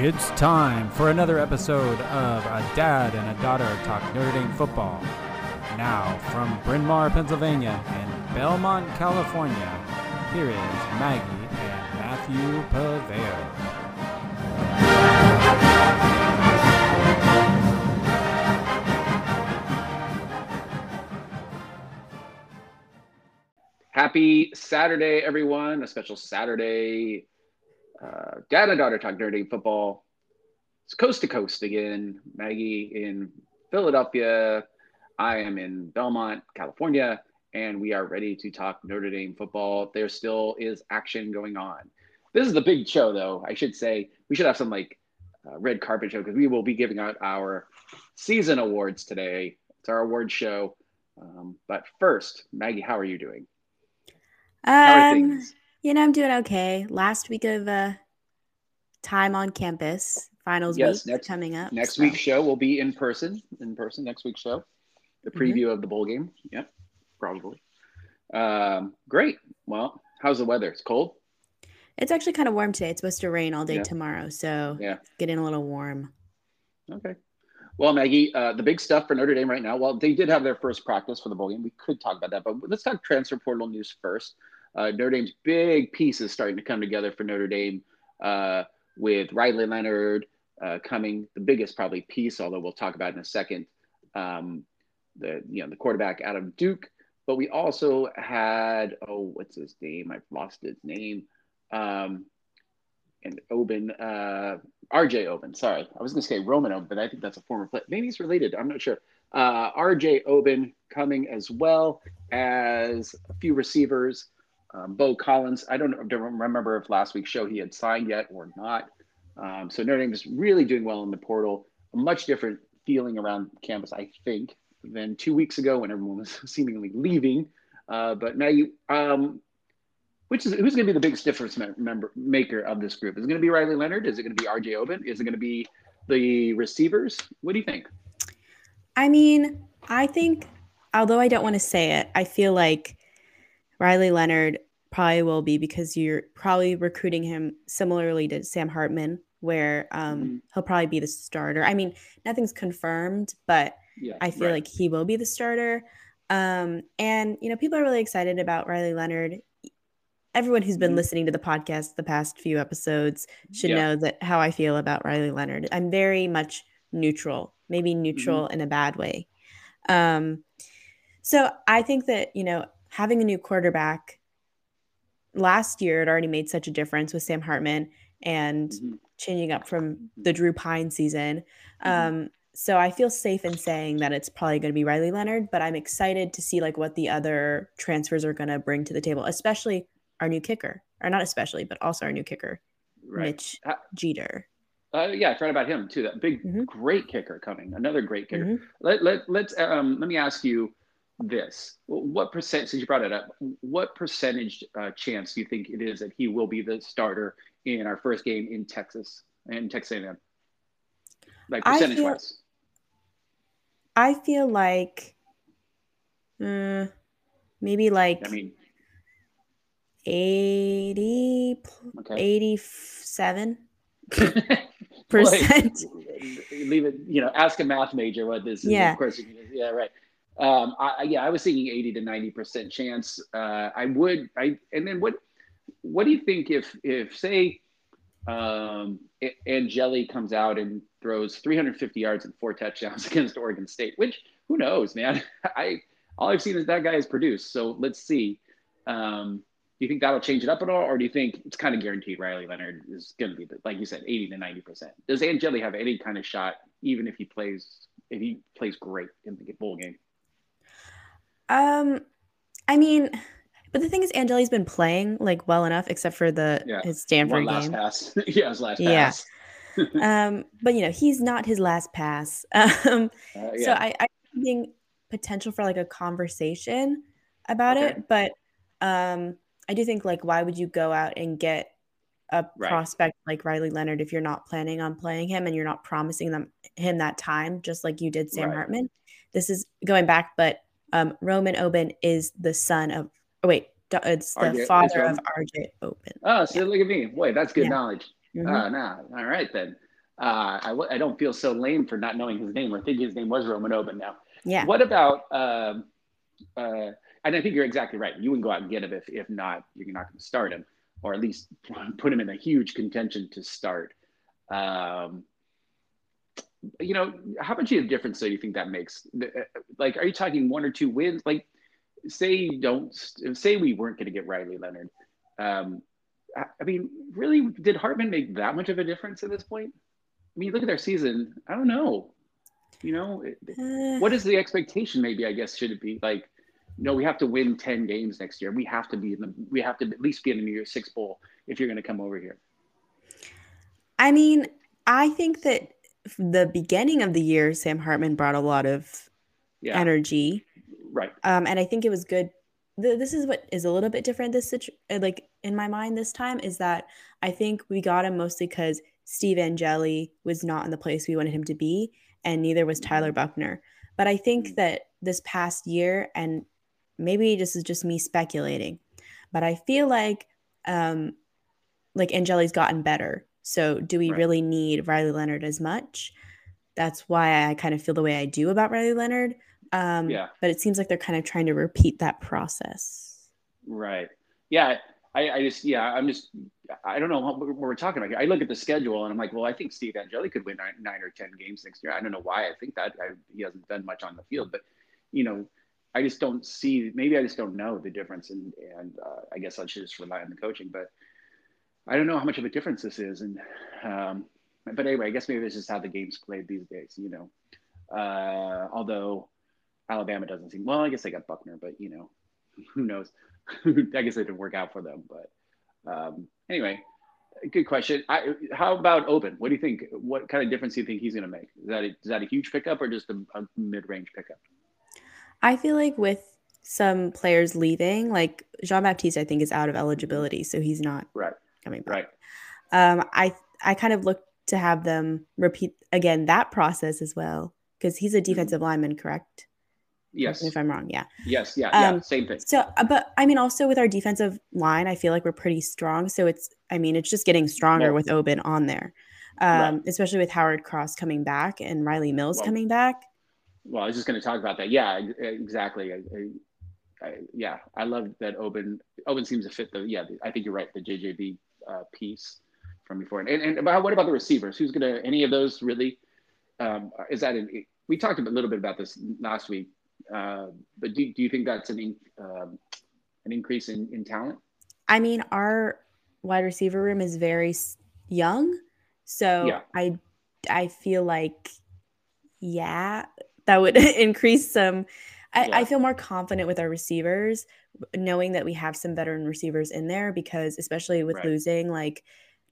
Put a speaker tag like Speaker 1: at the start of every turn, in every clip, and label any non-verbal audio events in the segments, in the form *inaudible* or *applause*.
Speaker 1: It's time for another episode of A Dad and a Daughter Talk Notre Dame Football. Now, from Bryn Mawr, Pennsylvania and Belmont, California, here is Maggie and Matthew Paveo.
Speaker 2: Happy Saturday, everyone. A special Saturday. Uh, Dad and daughter talk Notre Dame football. It's coast to coast again. Maggie in Philadelphia. I am in Belmont, California, and we are ready to talk Notre Dame football. There still is action going on. This is the big show, though. I should say we should have some like uh, red carpet show because we will be giving out our season awards today. It's our award show. Um, but first, Maggie, how are you doing? How are
Speaker 3: Um,
Speaker 2: things?
Speaker 3: You know, I'm doing okay. Last week of uh, time on campus, finals
Speaker 2: Yes,
Speaker 3: week
Speaker 2: next-
Speaker 3: coming up.
Speaker 2: Next
Speaker 3: so-
Speaker 2: week's show will be in person. In person, next week's show. The
Speaker 3: Mhm.
Speaker 2: preview of the bowl game. Yep, probably. Um, great. Well, how's the weather? It's cold.
Speaker 3: It's actually kind of warm today. It's supposed to rain all day
Speaker 2: Yeah.
Speaker 3: tomorrow, so
Speaker 2: Yeah.
Speaker 3: getting a little warm.
Speaker 2: Okay. Well, Maggie, uh, the big stuff for Notre Dame right now. Well, they did have their first practice for the bowl game. We could talk about that, but let's talk transfer portal news first. Uh, Notre Dame's big pieces starting to come together for Notre Dame uh, with Riley Leonard uh, coming, the biggest probably piece, although we'll talk about in a second. Um, the you know the quarterback out of Duke, but we also had oh what's his name? I've lost his name. Um, and Oben, uh, RJ Oben. Sorry, I was going to say Roman Oben, but I think that's a former player. Maybe he's related. I'm not sure. Uh, RJ Oben coming as well as a few receivers. Um, Beaux Collins. I don't, don't remember if last week's show he had signed yet or not. Um, so Notre Dame is really doing well in the portal. A much different feeling around campus, I think, than two weeks ago when everyone was *laughs* seemingly leaving. Uh, but Maggie, um, which is who's going to be the biggest difference member maker of this group? Is it going to be Riley Leonard? Is it going to be RJ Oben? Is it going to be the receivers? What do you think?
Speaker 3: I mean, I think, although I don't want to say it, I feel like Riley Leonard probably will be because you're probably recruiting him similarly to Sam Hartman, where um,
Speaker 2: Mhm.
Speaker 3: he'll probably be the starter. I mean, nothing's confirmed, but
Speaker 2: Yeah,
Speaker 3: I feel
Speaker 2: right.
Speaker 3: like he will be the starter. Um, and you know, people are really excited about Riley Leonard. Everyone who's been
Speaker 2: Mhm.
Speaker 3: listening to the podcast the past few episodes should
Speaker 2: Yeah.
Speaker 3: know that how I feel about Riley Leonard. I'm very much neutral, maybe
Speaker 2: Mm-hmm.
Speaker 3: neutral in a bad way. Um, so I think that you know, having a new quarterback last year, it already made such a difference with Sam Hartman and
Speaker 2: Mhm.
Speaker 3: changing up from the Drew Pyne season.
Speaker 2: Mhm.
Speaker 3: Um, so I feel safe in saying that it's probably going to be Riley Leonard, but I'm excited to see like what the other transfers are going to bring to the table, especially our new kicker, or not especially, but also our new kicker,
Speaker 2: right.
Speaker 3: Mitch
Speaker 2: Uh,
Speaker 3: Jeter.
Speaker 2: Uh, yeah, I forgot about him too. That big,
Speaker 3: Mhm.
Speaker 2: great kicker coming. Another great kicker.
Speaker 3: Mhm.
Speaker 2: Let, let, let's um, let me ask you this: What percent? Since you brought it up, what percentage uh, chance do you think it is that he will be the starter in our first game in Texas in Texas A&M? Like
Speaker 3: I
Speaker 2: percentage
Speaker 3: feel-
Speaker 2: wise.
Speaker 3: I feel like uh, maybe like
Speaker 2: I mean,
Speaker 3: 80,
Speaker 2: okay.
Speaker 3: 87 *laughs*
Speaker 2: Boy,
Speaker 3: percent.
Speaker 2: leave it. You know, ask a math major what this is.
Speaker 3: Yeah.
Speaker 2: Of course, you can- yeah, right. Um, I, yeah, I was thinking eighty to ninety percent chance. Uh, I would. I and then what? What do you think if if say um, Angeli comes out and throws 350 yards and four touchdowns *laughs* against Oregon State? Which who knows, man? *laughs* I all I've seen is that guy has produced. So let's see. Um, do you think that'll change it up at all, or do you think it's kind of guaranteed Riley Leonard is going to be, like you said, 80 to 90 percent? Does Angeli have any kind of shot, even if he plays if he plays great in the bowl game?
Speaker 3: Um, I mean, but the thing is, Angeli's been playing like well enough, except for the
Speaker 2: Yeah.
Speaker 3: his Stanford
Speaker 2: One last
Speaker 3: game.
Speaker 2: pass. *laughs* yeah, his last
Speaker 3: Yeah.
Speaker 2: pass. *laughs*
Speaker 3: Um, but you know, he's not his last pass. *laughs* Um,
Speaker 2: Uh,
Speaker 3: so. I, I think potential for like a conversation about
Speaker 2: Okay.
Speaker 3: it, but um, I do think like why would you go out and get a
Speaker 2: Right.
Speaker 3: prospect like Riley Leonard if you're not planning on playing him and you're not promising them him that time, just like you did Sam
Speaker 2: Right.
Speaker 3: Hartman. This is going back, but um, Roman Oben is the son of. Oh wait, it's the
Speaker 2: RJ
Speaker 3: father of RJ Oben.
Speaker 2: oh, so look at me. Boy, that's good
Speaker 3: Yeah.
Speaker 2: knowledge.
Speaker 3: Mhm.
Speaker 2: Oh, no. All right then. Uh, I, w- I don't feel so lame for not knowing his name or thinking his name was Roman Oben now.
Speaker 3: Yeah.
Speaker 2: What about, um, uh, and I think you're exactly right. You wouldn't go out and get him if, if not, you're not going to start him or at least *laughs* put him in a huge contention to start. Um, you know, how much of a difference do you think that makes? Like, are you talking one or two wins? Like, say you don't, say we weren't going to get Riley Leonard. Um, I mean, really, did Hartman make that much of a difference at this point? I mean, look at their season. I don't know. You know, uh, what is the expectation? Maybe I guess should it be like, no, we have to win ten games next year. We have to be in the. We have to at least be in the New Year's Six bowl if you're going to come over here.
Speaker 3: I mean, I think that the beginning of the year, Sam Hartman brought a lot of yeah. energy.
Speaker 2: Right.
Speaker 3: Um, and I think it was good this is what is a little bit different this situ- uh, like in my mind this time is that I think we got him mostly because Steve Angeli was not in the place we wanted him to be, and neither was Tyler Buchner. But I think mm. that this past year, and maybe this is just me speculating, but I feel like um like Angeli's gotten better. So do we right. really need Riley Leonard as much? That's why I kind of feel the way I do about Riley Leonard. Um, yeah. But it seems like they're kind of trying to repeat that process.
Speaker 2: Right. Yeah. I, I just, yeah, I'm just, I don't know what we're talking about here. I look at the schedule and I'm like, well, I think Steve Angeli could win nine, nine or 10 games next year. I don't know why I think that. I, he hasn't done much on the field, but, you know, I just don't see, maybe I just don't know the difference. And, and uh, I guess I should just rely on the coaching, but I don't know how much of a difference this is. And, um, but anyway, I guess maybe this is how the game's played these days, you know. Uh, although Alabama doesn't seem well. I guess they got Buchner, but you know, *laughs* who knows? *laughs* I guess it didn't work out for them. But um, anyway, good question. I, how about Oben? What do you think? What kind of difference do you think he's going to make? Is that a, is that a huge pickup or just a, a mid-range pickup?
Speaker 3: I feel like with some players leaving, like Jean Baptiste, I think is out of eligibility, so he's not
Speaker 2: right
Speaker 3: coming
Speaker 2: back.
Speaker 3: Right. Um, I I kind of look to have them repeat again that process as well because he's a mm-hmm. defensive mm-hmm. lineman, correct?
Speaker 2: Yes.
Speaker 3: If I'm wrong, yeah.
Speaker 2: Yes, yeah, um, yeah, same thing.
Speaker 3: So, uh, but I mean, also with our defensive line, I feel like we're pretty strong. So it's, I mean, it's just getting stronger well, with Oben on there, um, right. especially with Howard Cross coming back and Riley Mills well, coming back.
Speaker 2: Well, I was just going to talk about that. Yeah, exactly. I, I, I, yeah, I love that Oben. Oben seems to fit the. Yeah, I think you're right. The JJB uh, piece from before. And, and about what about the receivers? Who's going to any of those really? Um, is that an? We talked a little bit about this last week uh, but do, do you think that's an, um, an increase in, in talent?
Speaker 3: I mean, our wide receiver room is very young. So yeah. I, I feel like, yeah, that would *laughs* increase some. I, yeah. I, feel more confident with our receivers, knowing that we have some veteran receivers in there because, especially with right. losing like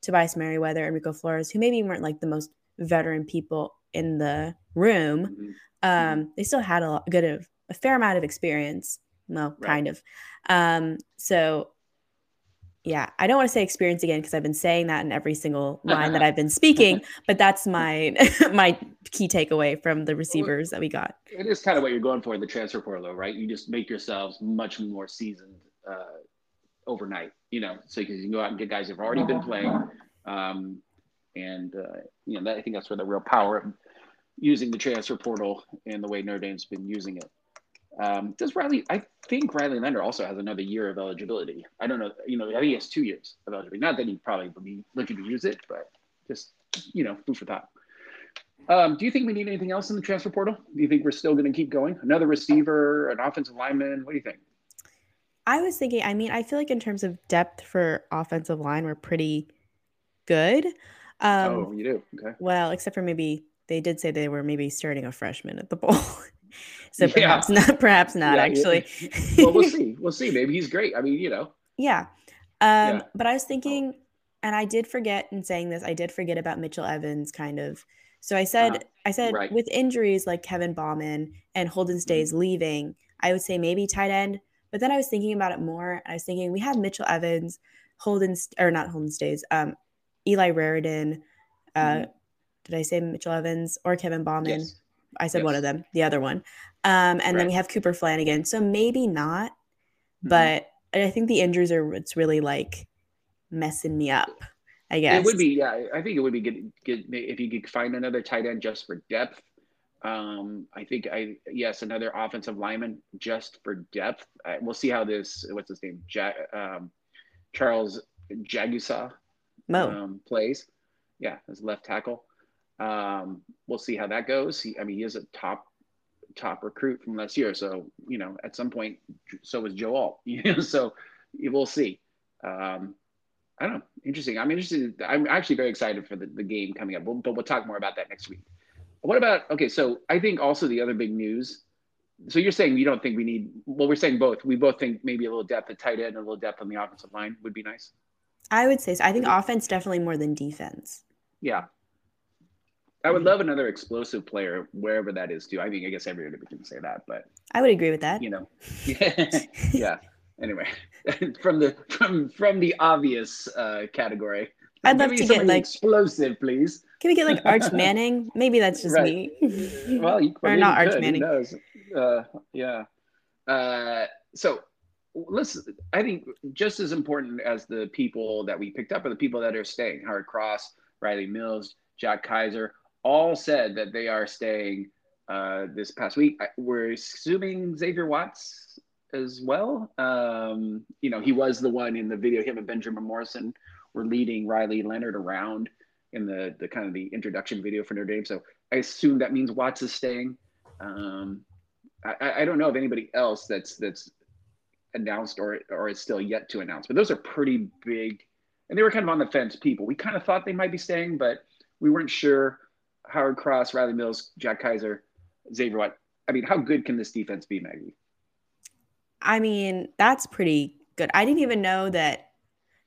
Speaker 3: Tobias Merriweather and Rico Flores, who maybe weren't like the most veteran people in the room, mm-hmm. Mm-hmm. um, they still had a good of a fair amount of experience. Well, right. kind of. Um, so yeah, I don't want to say experience again because I've been saying that in every single line that *laughs* I've been speaking, *laughs* but that's my *laughs* my key takeaway from the receivers that we got.
Speaker 2: It is kind of what you're going for in the transfer portal, right? You just make yourselves much more seasoned uh, overnight, you know, so you can go out and get guys who've already been playing. Um, and uh, you know, that, I think that's where the real power of using the transfer portal and the way Notre Dame's been using it. Um, does Riley? I think Riley Leonard also has another year of eligibility. I don't know. You know, I think he has two years of eligibility. Not that he probably would be looking to use it, but just you know, food for thought. Um, do you think we need anything else in the transfer portal? Do you think we're still going to keep going? Another receiver, an offensive lineman? What do you think?
Speaker 3: I was thinking. I mean, I feel like in terms of depth for offensive line, we're pretty good.
Speaker 2: Um, oh, you do. Okay.
Speaker 3: Well, except for maybe they did say they were maybe starting a freshman at the bowl. *laughs* so *laughs* perhaps yeah. not perhaps not yeah, actually.
Speaker 2: well, we'll *laughs* see. We'll see. Maybe he's great. I mean, you know.
Speaker 3: Yeah. Um, yeah. but I was thinking and I did forget in saying this, I did forget about Mitchell Evans kind of. So I said uh, I said right. with injuries like Kevin Bauman and Holden Staes mm-hmm. leaving, I would say maybe tight end. But then I was thinking about it more. and I was thinking we have Mitchell Evans, Holden or not Holden Staes, um, Eli Raridon, uh, mm-hmm did I say Mitchell Evans or Kevin Bauman? Yes. I said yes. one of them, the other one. Um, and right. then we have Cooper Flanagan. So maybe not, mm-hmm. but I think the injuries are what's really like messing me up. I guess
Speaker 2: It would be, yeah. I think it would be good, good if you could find another tight end just for depth. Um, I think I yes, another offensive lineman just for depth. I, we'll see how this. What's his name? Ja, um, Charles
Speaker 3: Jagusah
Speaker 2: um, plays. Yeah, as left tackle. Um, we'll see how that goes. He, I mean, he is a top top recruit from last year, so you know, at some point, so was Joe Alt. *laughs* You know, so we'll see. Um, I don't know. Interesting. I'm interested. I'm actually very excited for the, the game coming up, but, but we'll talk more about that next week. What about okay? So I think also the other big news. So you're saying you don't think we need? Well, we're saying both. We both think maybe a little depth at tight end, and a little depth on the offensive line would be nice.
Speaker 3: I would say so. I think offense definitely more than defense.
Speaker 2: Yeah. I would love another explosive player wherever that is too. I mean, I guess everybody can say that, but
Speaker 3: I would agree with that.
Speaker 2: you know, *laughs* *laughs* yeah. Anyway, *laughs* from the from from the obvious uh, category,
Speaker 3: I'd love to get like
Speaker 2: explosive, please.
Speaker 3: can we get like Arch Manning? Maybe that's just
Speaker 2: Right.
Speaker 3: me.
Speaker 2: Well, you,
Speaker 3: or not Arch
Speaker 2: could, who
Speaker 3: Manning.
Speaker 2: knows? Uh, yeah. Uh, so let's. I think just as important as the people that we picked up are the people that are staying. Howard Cross, Riley Mills, Jack Kiser, all said that they are staying uh, this past week. We're assuming Xavier Watts as well. Um, you know, he was the one in the video. Him and Benjamin Morrison were leading Riley Leonard around in the the kind of the introduction video for Notre Dame. So I assume that means Watts is staying. Um, I- I, I don't know of anybody else that's that's announced or or is still yet to announce. But those are pretty big, and they were kind of on the fence people. We kind of thought they might be staying, but we weren't sure. Howard Cross, Riley Mills, Jack Kiser, Xavier Watt. I mean, how good can this defense be, Maggie?
Speaker 3: I mean, that's pretty good. I didn't even know that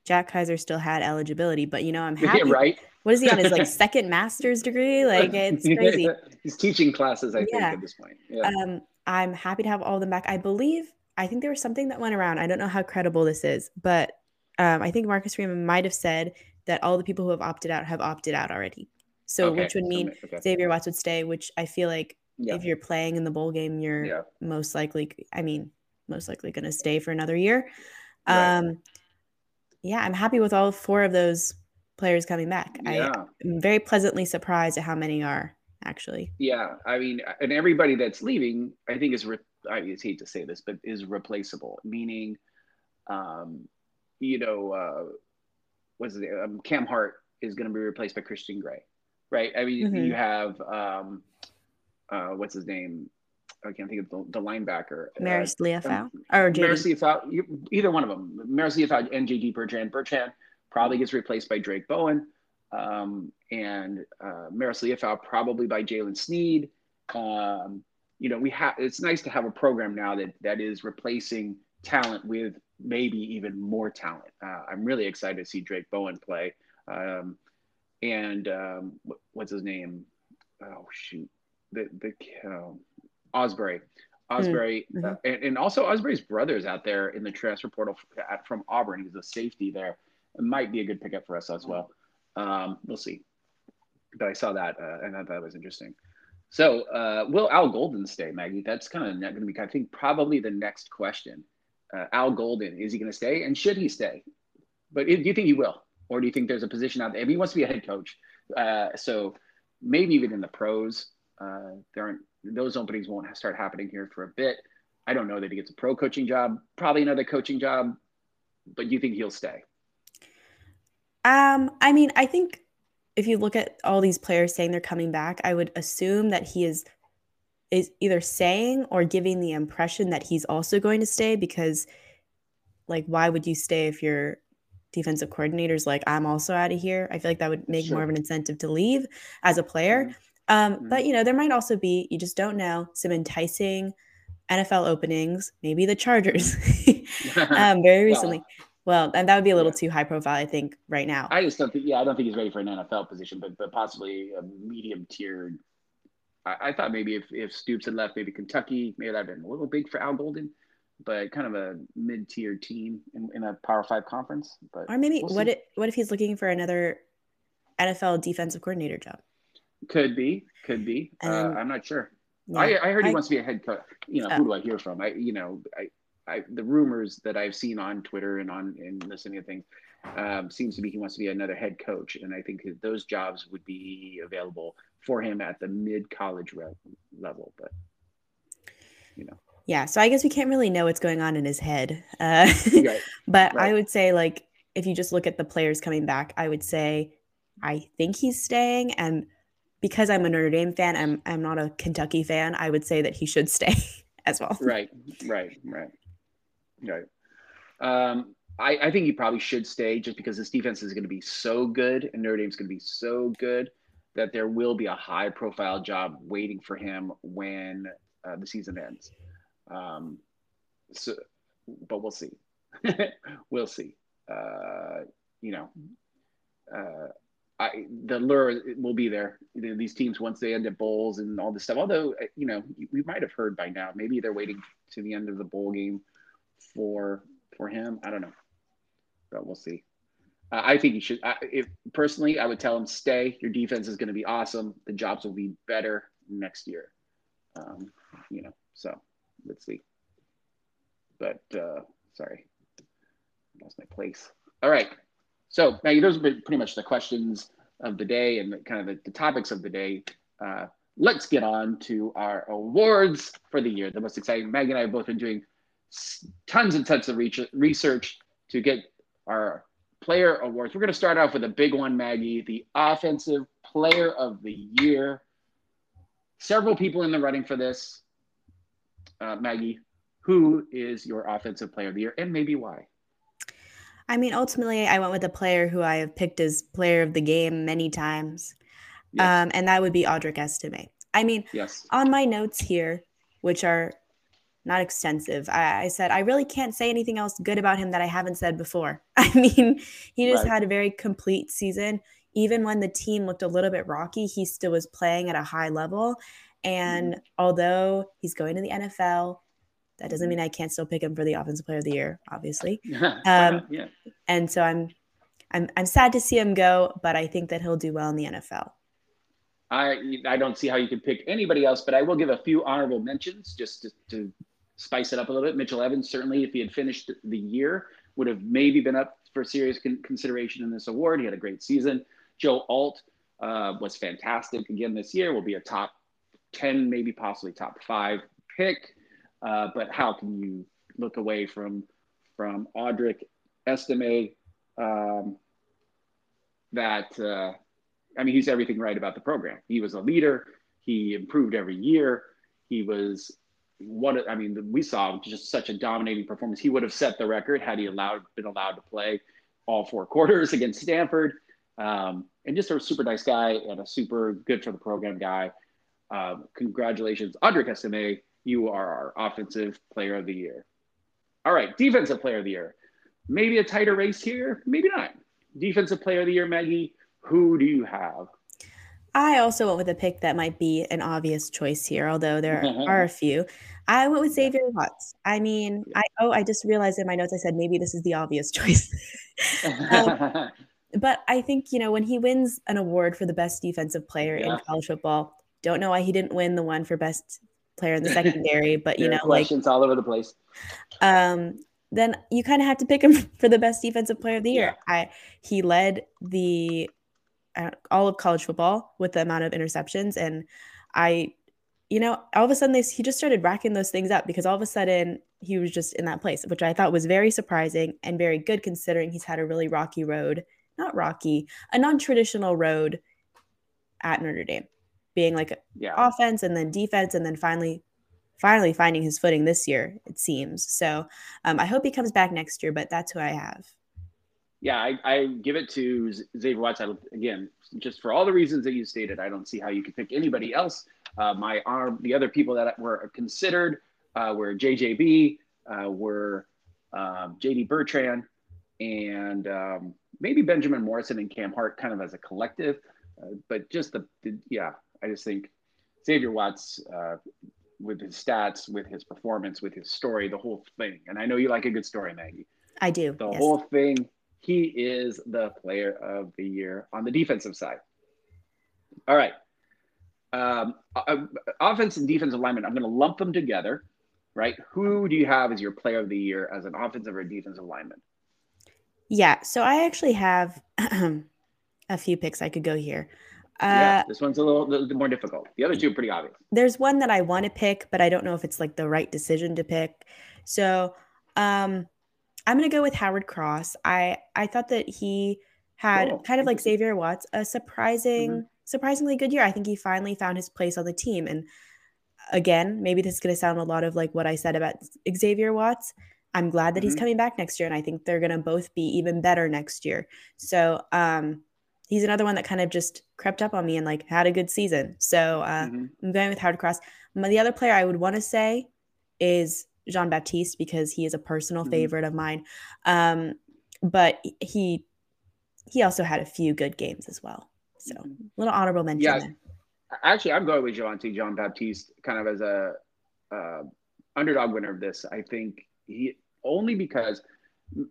Speaker 3: Jack Kiser still had eligibility, but you know, I'm *laughs* happy.
Speaker 2: Yeah, right.
Speaker 3: What is he on his like *laughs* second master's degree? Like it's *laughs* crazy.
Speaker 2: He's teaching classes, I think, at this point. Yeah.
Speaker 3: Um, I'm happy to have all of them back. I believe I think there was something that went around. I don't know how credible this is, but um, I think Marcus Freeman might have said that all the people who have opted out have opted out already. So
Speaker 2: Okay,
Speaker 3: which would mean
Speaker 2: okay.
Speaker 3: Xavier Watts would stay, which I feel like
Speaker 2: Yeah.
Speaker 3: if you're playing in the bowl game, you're
Speaker 2: Yeah.
Speaker 3: most likely I mean, most likely gonna stay for another year.
Speaker 2: Right.
Speaker 3: Um yeah, I'm happy with all four of those players coming back.
Speaker 2: Yeah.
Speaker 3: I, I'm very pleasantly surprised at how many are actually.
Speaker 2: Yeah, I mean, and everybody that's leaving, I think is re- I hate to say this, but is replaceable. Meaning, um, you know, uh, what's it? Um, Cam Hart is going to be replaced by Christian Gray, right? I mean,
Speaker 3: Mhm.
Speaker 2: you have um, uh, what's his name? I can't think of the, the linebacker.
Speaker 3: Marist Liufau
Speaker 2: um,
Speaker 3: or
Speaker 2: Marist
Speaker 3: JD.
Speaker 2: Liufau, either one of them. Marist Liufau and JD Bertrand. Bertrand probably gets replaced by Drayk Bowen. Um, and uh, Marist Liufau probably by Jaylen Sneed. Um, you know, we have. It's nice to have a program now that that is replacing talent with maybe even more talent. Uh, I'm really excited to see Drayk Bowen play. Um, and um, what's his name? Oh shoot, the the uh, Osbury. Osbury,
Speaker 3: Mhm.
Speaker 2: uh, and, and also Osbury's brother's out there in the transfer portal f- at, from Auburn. He's a safety there. It might be a good pickup for us as well. Um, we'll see. But I saw that uh, and I thought that was interesting. So, uh, will Al Golden stay, Maggie? That's kind of going to be, I think, probably the next question. Uh, Al Golden, is he going to stay, and should he stay? But do you think he will, or do you think there's a position out there? If he wants to be a head coach, uh, so maybe even in the pros, uh, there aren't those openings won't start happening here for a bit. I don't know that he gets a pro coaching job, probably another coaching job, but you think he'll stay?
Speaker 3: Um, I mean, I think if you look at all these players saying they're coming back, I would assume that he is is either saying or giving the impression that he's also going to stay because like why would you stay if your defensive coordinator's like I'm also out of here? I feel like that would make more of an incentive to leave as a player. Um, but you know, there might also be, you just don't know, some enticing NFL openings, maybe the Chargers. *laughs* *laughs* um, very recently. Well, and that would be a little
Speaker 2: yeah.
Speaker 3: too high profile, I think, right now.
Speaker 2: I just don't think. Yeah, I don't think he's ready for an NFL position, but but possibly a medium tiered. I, I thought maybe if if Stoops had left, maybe Kentucky, maybe that'd been a little big for Al Golden, but kind of a mid tier team in, in a Power Five conference. But
Speaker 3: Or maybe
Speaker 2: we'll
Speaker 3: what it, what if he's looking for another NFL defensive coordinator job?
Speaker 2: could be, could be. Uh, I'm not sure.
Speaker 3: Yeah.
Speaker 2: I, I heard he
Speaker 3: I-
Speaker 2: wants to be a head coach. You know,
Speaker 3: Oh.
Speaker 2: who do I hear from? I you know I I, the rumors that I've seen on Twitter and on and listening to things um, seems to be he wants to be another head coach, and I think those jobs would be available for him at the mid college re- level. But you know,
Speaker 3: yeah. So I guess we can't really know what's going on in his head. Uh, right. *laughs* but right. I would say like if you just look at the players coming back, I would say I think he's staying and because I'm a Notre Dame fan, I'm I'm not a Kentucky fan. I would say that he should *laughs* stay as well.
Speaker 2: Right, right, right, right. Um, I, I think he probably should stay just because this defense is going to be so good and Notre Dame's going to be so good that there will be a high profile job waiting for him when uh, the season ends. Um, so, but we'll see. *laughs* we'll see. Uh, you know, uh, I, the lure will be there. You these teams once they end at bowls and all this stuff. Although uh, you know we might have heard by now. Maybe they're waiting to the end of the bowl game for for him. I don't know, but we'll see. Uh, I think he should. Uh, if personally, I would tell him stay. Your defense is going to be awesome. The jobs will be better next year. Um, you know, so let's see. But uh, sorry, lost my place. All right. So Maggie, those are pretty much the questions of the day and kind of the, the topics of the day. Uh, let's get on to our awards for the year. The most exciting. Maggie and I have both been doing tons and tons of research to get our player awards. We're going to start off with a big one, Maggie, the offensive player of the year. Several people in the running for this. Uh, Maggie, who is your offensive player of the year and maybe why?
Speaker 3: I mean, ultimately, I went with a player who I have picked as player of the game many times, yes. um, and that would be Audric Estime. I mean, yes. on my notes here, which are not extensive, I, I, said I really can't say anything else good about him that I haven't said before. *laughs* I mean, he just right. had a very complete season. Even when the team looked a little bit rocky, he still was playing at a high level. And mm although he's going to the NFL, that doesn't mean I can't still pick him for the offensive player of the year, obviously. *laughs* Um, yeah. And so I'm, I'm, I'm sad to see him go, but I think that he'll do well in the NFL.
Speaker 2: I, I don't see how you could pick anybody else, but I will give a few honorable mentions just to, to spice it up a little bit. Mitchell Evans, certainly, if he had finished the year, would have maybe been up for serious con- consideration in this award. He had a great season. Joe Alt uh, was fantastic again this year. Will be a top 10, maybe possibly top five pick. Uh, but how can you look away from from Audric Estime um, that uh, I mean he's everything right about the program. He was a leader. He improved every year. He was what I mean. We saw just such a dominating performance. He would have set the record had he allowed been allowed to play all four quarters *laughs* against Stanford. Um, and just a super nice guy and a super good for the program guy. Um, congratulations, Audric Estime you are our offensive player of the year. All right, defensive player of the year. Maybe a tighter race here, maybe not. Defensive player of the year, Maggie, who do you have?
Speaker 3: I also went with a pick that might be an obvious choice here, although there *laughs* are a few. I went with Xavier Watts. I mean, I oh, I just realized in my notes I said maybe this is the obvious *laughs* choice. *laughs* um, but I think you know when he wins an award for the best defensive player yeah. in college football, don't know why he didn't win the one for best player in the *laughs* secondary, but you know,
Speaker 2: questions
Speaker 3: like
Speaker 2: all over the place.
Speaker 3: Um, then you kind of have to pick him *laughs* for the best defensive player of the year. Yeah. I he led the uh, all of college football with the amount of interceptions, and I, you know, all of a sudden they, he just started racking those things up because all of a sudden he was just in that place, which I thought was very surprising and very good considering he's had a really rocky road, not rocky, a non-traditional road at Notre Dame being like yeah. offense and then defense and then finally finally finding his footing this year it seems. So um, i hope he comes back next year but that's who i have.
Speaker 2: Yeah i, I give it to xavier watts. I, again just for all the reasons that you stated i don't see how you could pick anybody else. Uh, my arm the other people that were considered uh, were jjb uh, were um, jd bertrand and um, maybe benjamin morrison and cam hart kind of as a collective. Uh, but just the, the yeah I just think Xavier Watts, uh, with his stats, with his performance, with his story, the whole thing. And I know you like a good story, Maggie.
Speaker 3: I do.
Speaker 2: The yes. whole thing. He is the player of the year on the defensive side. All right. Um, offense and defensive alignment, I'm going to lump them together right? Who do you have as your player of the year as an offensive or defensive lineman?
Speaker 3: Yeah, so I actually have *clears throat* a few picks I could go here. Uh,
Speaker 2: yeah, this one's a little, little more difficult. The other two are pretty obvious.
Speaker 3: There's one that I want to pick, but I don't know if it's like the right decision to pick. So um, I'm going to go with Howard Cross. I I thought that he had
Speaker 2: Cool.
Speaker 3: kind of like Xavier Watts a surprising
Speaker 2: Mm-hmm.
Speaker 3: surprisingly good year. I think he finally found his place on the team. And again, maybe this is going to sound a lot of like what I said about Xavier Watts. I'm glad that he's
Speaker 2: Mhm.
Speaker 3: coming back next year, and I think they're going to both be even better next year. So um, he's another one that kind of just crept up on me and like had a good season. So uh,
Speaker 2: Mhm.
Speaker 3: I'm going with Howard Cross. The other player I would want to say is Jean Baptiste because he is a personal
Speaker 2: Mhm.
Speaker 3: favorite of mine. Um, but he he also had a few good games as well. So
Speaker 2: Mhm.
Speaker 3: little honorable mention
Speaker 2: Yeah.
Speaker 3: there.
Speaker 2: Actually, I'm going with Javontae John Baptiste kind of as a uh, underdog winner of this. I think he only because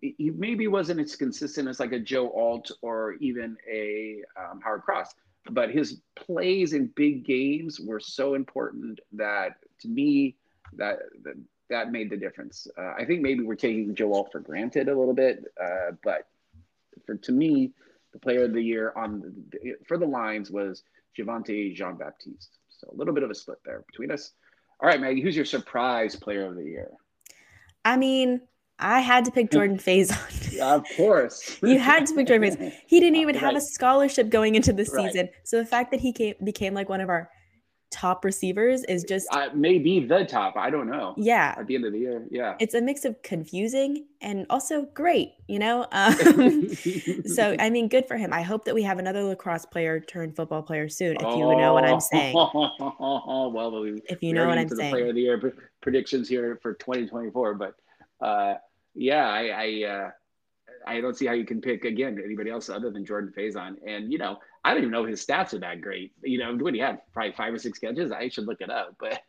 Speaker 2: he maybe wasn't as consistent as like a Joe Alt or even a um, Howard Cross, but his plays in big games were so important that to me that that, that made the difference. Uh, I think maybe we're taking Joe Alt for granted a little bit, uh, but for to me, the player of the year on the, for the lines was Javontae Jean Baptiste. So a little bit of a split there between us. All right, Maggie, who's your surprise player of the year?
Speaker 3: I mean, I had to pick Jordan Faison.
Speaker 2: Yeah, *laughs* of course.
Speaker 3: You had to pick Jordan Faison. He didn't even have a scholarship going into the
Speaker 2: Right.
Speaker 3: season. So the fact that he came, became like one of our top receivers is just
Speaker 2: Uh, maybe the top. I don't know.
Speaker 3: yeah.
Speaker 2: At the end of the year, yeah.
Speaker 3: It's a mix of confusing and also great, you know? *laughs* Um, so I mean, good for him. I hope that we have another lacrosse player turned football player soon. If you know what I'm saying.
Speaker 2: Oh, *laughs* well, we,
Speaker 3: If you know what I'm saying.
Speaker 2: player of the year predictions here for 2024, but uh, yeah, I I, uh, I don't see how you can pick again anybody else other than Jordan Faison. And you know, I don't even know his stats are that great. You know, what he had probably five or six catches. I should look it up, but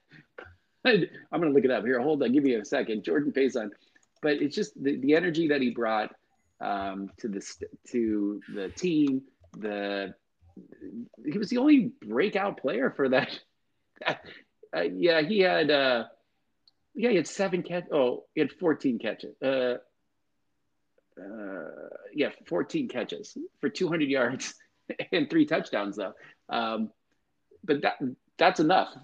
Speaker 2: *laughs* I'm gonna look it up here. Hold on, give me a second. Jordan Faison, but it's just the, the energy that he brought um, to the to the team. The he was the only breakout player for that. *laughs* Uh, yeah, he had. Uh, yeah, he had seven catch. Oh, he had fourteen catches. Uh, uh, yeah, fourteen catches for two hundred yards *laughs* and three touchdowns, though. Um, but that that's enough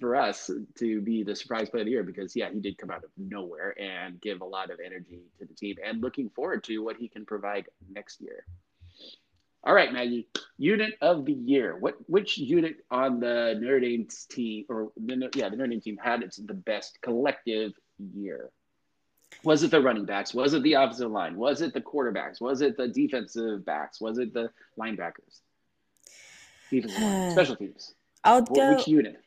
Speaker 2: for us to be the surprise player of the year because yeah, he did come out of nowhere and give a lot of energy to the team, and looking forward to what he can provide next year. All right, Maggie, unit of the year. What which unit on the Dame's team, or the, yeah, the Dame team had its the best collective year? Was it the running backs? Was it the offensive line? Was it the quarterbacks? Was it the defensive backs? Was it the linebackers? Defensive line, *sighs* special teams.
Speaker 3: I'll
Speaker 2: Wh-
Speaker 3: go.
Speaker 2: Which unit?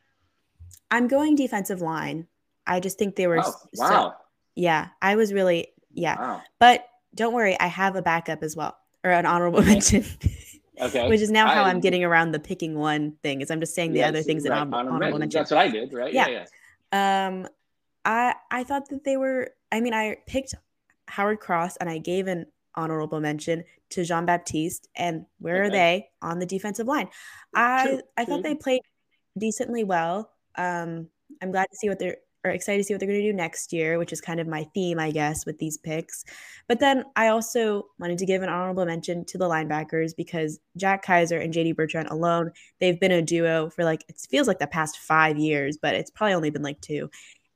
Speaker 3: I'm going defensive line. I just think they were
Speaker 2: Oh,
Speaker 3: s- so
Speaker 2: wow.
Speaker 3: yeah. I was really yeah.
Speaker 2: Wow.
Speaker 3: But don't worry, I have a backup as well, or an honorable *laughs* mention,
Speaker 2: Okay.
Speaker 3: which is now how
Speaker 2: I-
Speaker 3: I'm getting around the picking one thing. Is I'm just saying the
Speaker 2: Yes,
Speaker 3: other things in
Speaker 2: right,
Speaker 3: honorable,
Speaker 2: honorable
Speaker 3: honorable mention.
Speaker 2: That's what I did, right?
Speaker 3: Yeah.
Speaker 2: Yeah, yeah.
Speaker 3: Um, I I thought that they were. I mean, I picked Howard Cross and I gave an honorable mention to Jean Baptiste. And where are they on the defensive line? I
Speaker 2: True,
Speaker 3: I thought
Speaker 2: true.
Speaker 3: they played decently well. Um, I'm glad to see what they're or excited to see what they're going to do next year, which is kind of my theme, I guess, with these picks. But then I also wanted to give an honorable mention to the linebackers because Jack Kiser and JD Bertrand alone, they've been a duo for like it feels like the past five years, but it's probably only been like two.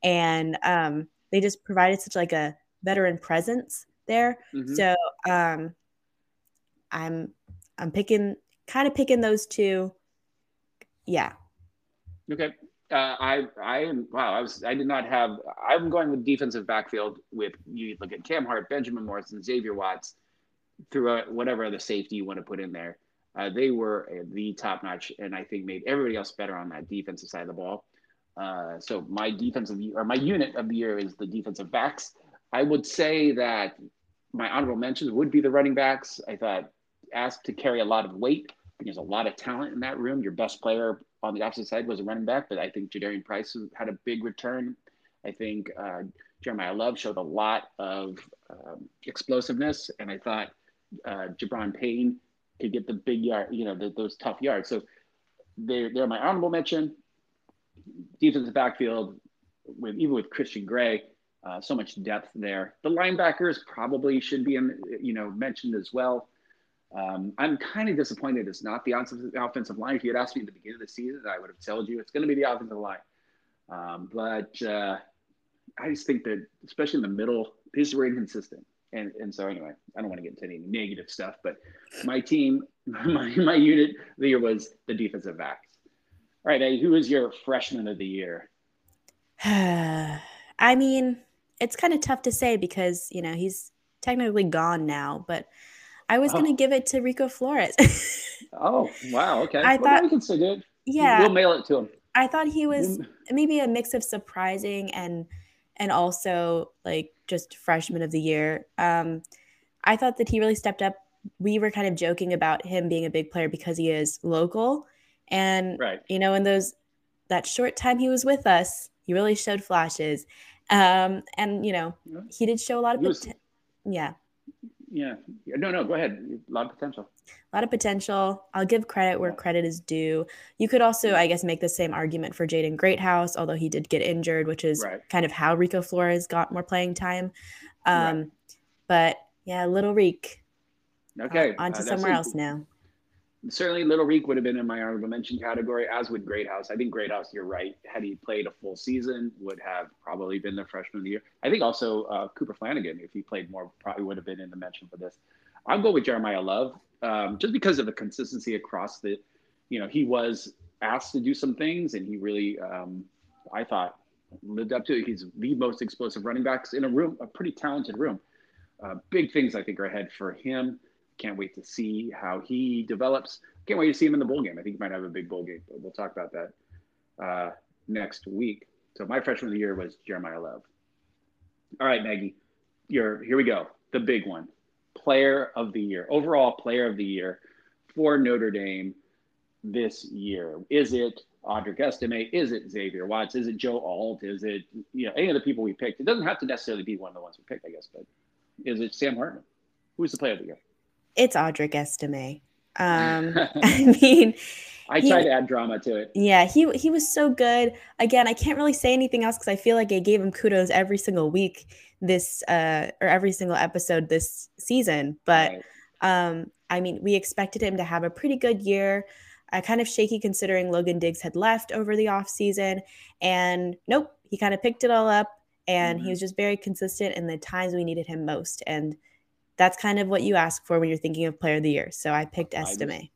Speaker 3: And um, they just provided such like a veteran presence there.
Speaker 2: Mhm.
Speaker 3: So um, I'm I'm picking kind of picking those two. Yeah.
Speaker 2: Okay. Uh, I I am wow. I was I did not have. I'm going with defensive backfield with you look at Cam Hart, Benjamin Morrison, Xavier Watts, through whatever other safety you want to put in there. Uh, they were uh, the top notch, and I think made everybody else better on that defensive side of the ball. Uh, so my defensive or my unit of the year is the defensive backs. I would say that my honorable mentions would be the running backs. I thought asked to carry a lot of weight. There's a lot of talent in that room. Your best player on the opposite side was a running back, but I think Jadarian Price had a big return. I think uh, Jeremiyah Love showed a lot of um, explosiveness, and I thought uh, Gi'Bran Payne could get the big yard, you know, the, those tough yards. So they're, they're my honorable mention. Defensive backfield, with even with Christian Gray, uh, so much depth there. The linebackers probably should be in, you know mentioned as well. Um, I'm kind of disappointed it's not the offensive line. If you had asked me at the beginning of the season, I would have told you it's going to be the offensive line. Um, but uh, I just think that, especially in the middle, these were inconsistent. And, and so anyway, I don't want to get into any negative stuff, but my team, *laughs* my, my unit the year was the defensive backs. All right, Eddie, who is your freshman of the year? *sighs*
Speaker 3: I mean, it's kind of tough to say because, you know, he's technically gone now, but I was oh. going to give it to Rico Flores. *laughs*
Speaker 2: oh, wow. Okay. I well, thought we can say it.
Speaker 3: Yeah.
Speaker 2: We'll mail it to him.
Speaker 3: I thought he was maybe a mix of surprising and and also like just freshman of the year. Um, I thought that he really stepped up. We were kind of joking about him being a big player because he is local, and
Speaker 2: right.
Speaker 3: you know, in those that short time he was with us, he really showed flashes. Um, and you know, he did show a lot of potential. Yeah.
Speaker 2: Yeah. No, no, go ahead. A lot of potential.
Speaker 3: A lot of potential. I'll give credit where credit is due. You could also, I guess, make the same argument for Jaden Greathouse, although he did get injured, which is right. kind of how Rico Flores got more playing time. Um, right. But yeah, Little Reek.
Speaker 2: Okay.
Speaker 3: Uh, on to uh, somewhere else now
Speaker 2: certainly Little Reek would have been in my honorable mention category, as would Greathouse. I think Greathouse, you're right. Had he played a full season, would have probably been the freshman of the year. I think also uh, Cooper Flanagan, if he played more, probably would have been in the mention for this. I'll go with Jeremiyah Love, um, just because of the consistency across the, you know, he was asked to do some things, and he really, um, I thought, lived up to it. He's the most explosive running backs in a room, a pretty talented room. Uh, big things I think are ahead for him. Can't wait to see how he develops. Can't wait to see him in the bowl game. I think he might have a big bowl game, but we'll talk about that uh, next week. So my freshman of the year was Jeremiyah Love. All right, Maggie, you're, here we go. The big one. Player of the year, overall player of the year for Notre Dame this year. Is it Audric Estime? Is it Xavier Watts? Is it Joe Alt? Is it you know any of the people we picked? It doesn't have to necessarily be one of the ones we picked, I guess, but is it Sam Hartman? Who's the player of the year?
Speaker 3: It's Audric Estime. Um, *laughs* *laughs* I mean,
Speaker 2: I he, tried to add drama to it.
Speaker 3: Yeah, he he was so good. Again, I can't really say anything else because I feel like I gave him kudos every single week this uh, or every single episode this season. But right. um, I mean, we expected him to have a pretty good year. I kind of shaky considering Logan Diggs had left over the offseason. And nope, he kind of picked it all up and mm-hmm. he was just very consistent in the times we needed him most. And that's kind of what you ask for when you're thinking of player of the year. So I picked Estime.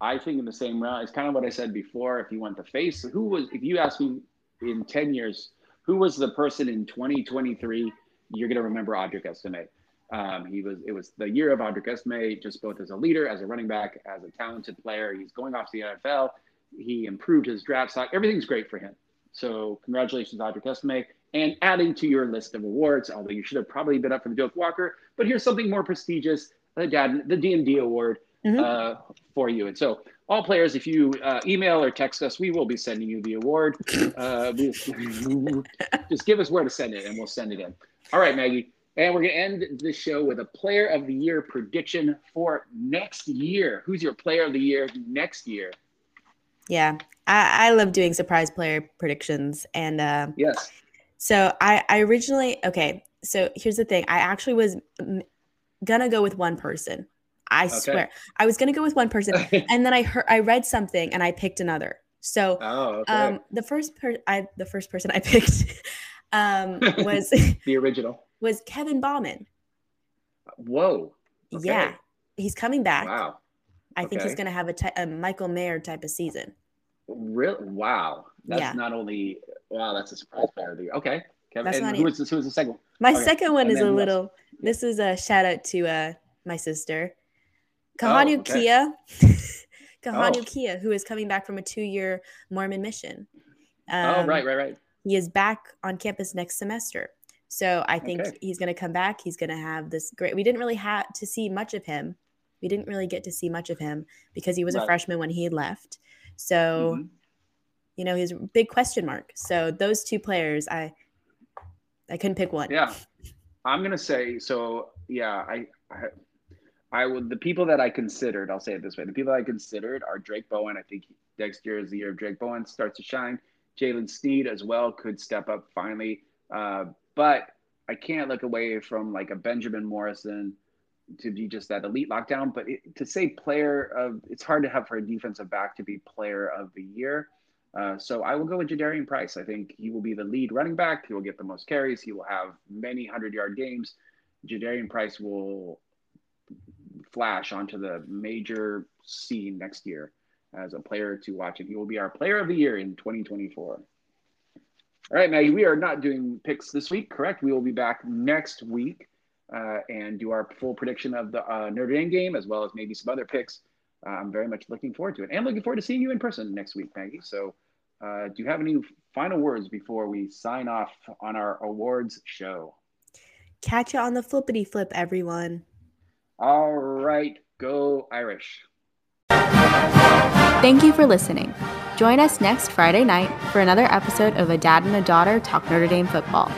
Speaker 2: I, think in the same round, It's kind of what I said before. If you want the face, who was, if you ask me in 10 years, who was the person in 2023, you're going to remember Audric Estime. Um, he was, it was the year of Audric Estime, just both as a leader, as a running back, as a talented player. He's going off to the NFL. He improved his draft stock. Everything's great for him. So congratulations, Audric Estime and adding to your list of awards, although you should have probably been up for the Doak Walker. But here's something more prestigious, the, Dad, the DMD Award mm-hmm. uh, for you. And so, all players, if you uh, email or text us, we will be sending you the award. *laughs* Uh, *laughs* just give us where to send it, and we'll send it in. All right, Maggie. And we're going to end the show with a player of the year prediction for next year. Who's your player of the year next year?
Speaker 3: Yeah, I, I love doing surprise player predictions. And uh,
Speaker 2: yes,
Speaker 3: so I, I originally okay. So here's the thing. I actually was gonna go with one person. I okay. swear, I was gonna go with one person, *laughs* and then I heard I read something and I picked another. So
Speaker 2: oh, okay.
Speaker 3: um, the first per I the first person I *laughs* picked um, was *laughs*
Speaker 2: the original
Speaker 3: was Kevin Bauman.
Speaker 2: Whoa.
Speaker 3: Okay. Yeah, he's coming back.
Speaker 2: Wow.
Speaker 3: I think he's going to have a, ty- a Michael Mayer type of season.
Speaker 2: Real wow. That's yeah. not only wow. That's a surprise player of the year. Okay, Kevin. That's and who was, who was the second one?
Speaker 3: My okay. second one and is a little. This is a shout out to uh my sister, Kahanu oh, okay. Kia. *laughs* Kahanu oh. Kia, who is coming back from a two-year Mormon mission.
Speaker 2: Oh, um, oh, right, right, right.
Speaker 3: He is back on campus next semester. So I think okay. he's going to come back. He's going to have this great. We didn't really have to see much of him. We didn't really get to see much of him because he was right. a freshman when he had left. So mm-hmm you know, he's a big question mark. So those two players, I I couldn't pick one.
Speaker 2: Yeah. I'm gonna say so. Yeah, I, I, I would the people that I considered. I'll say it this way: the people I considered are Drayk Bowen. I think next year is the year of Drayk Bowen starts to shine. Jaylen Sneed as well could step up finally. Uh, but I can't look away from like a Benjamin Morrison to be just that elite lockdown. But it, to say player of, it's hard to have for a defensive back to be player of the year. Uh, so I will go with Jadarian Price. I think he will be the lead running back. He will get the most carries. He will have many hundred yard games. Jadarian Price will flash onto the major scene next year as a player to watch, and he will be our player of the year in 2024. All right, Maggie, we are not doing picks this week, correct? We will be back next week uh, and do our full prediction of the uh, Notre Dame game as well as maybe some other picks. Uh, I'm very much looking forward to it and looking forward to seeing you in person next week, Maggie. So, uh, do you have any final words before we sign off on our awards show?
Speaker 3: Catch you on the flippity flip, everyone.
Speaker 2: All right, go Irish.
Speaker 3: Thank you for listening. Join us next Friday night for another episode of A Dad and a Daughter Talk Notre Dame Football.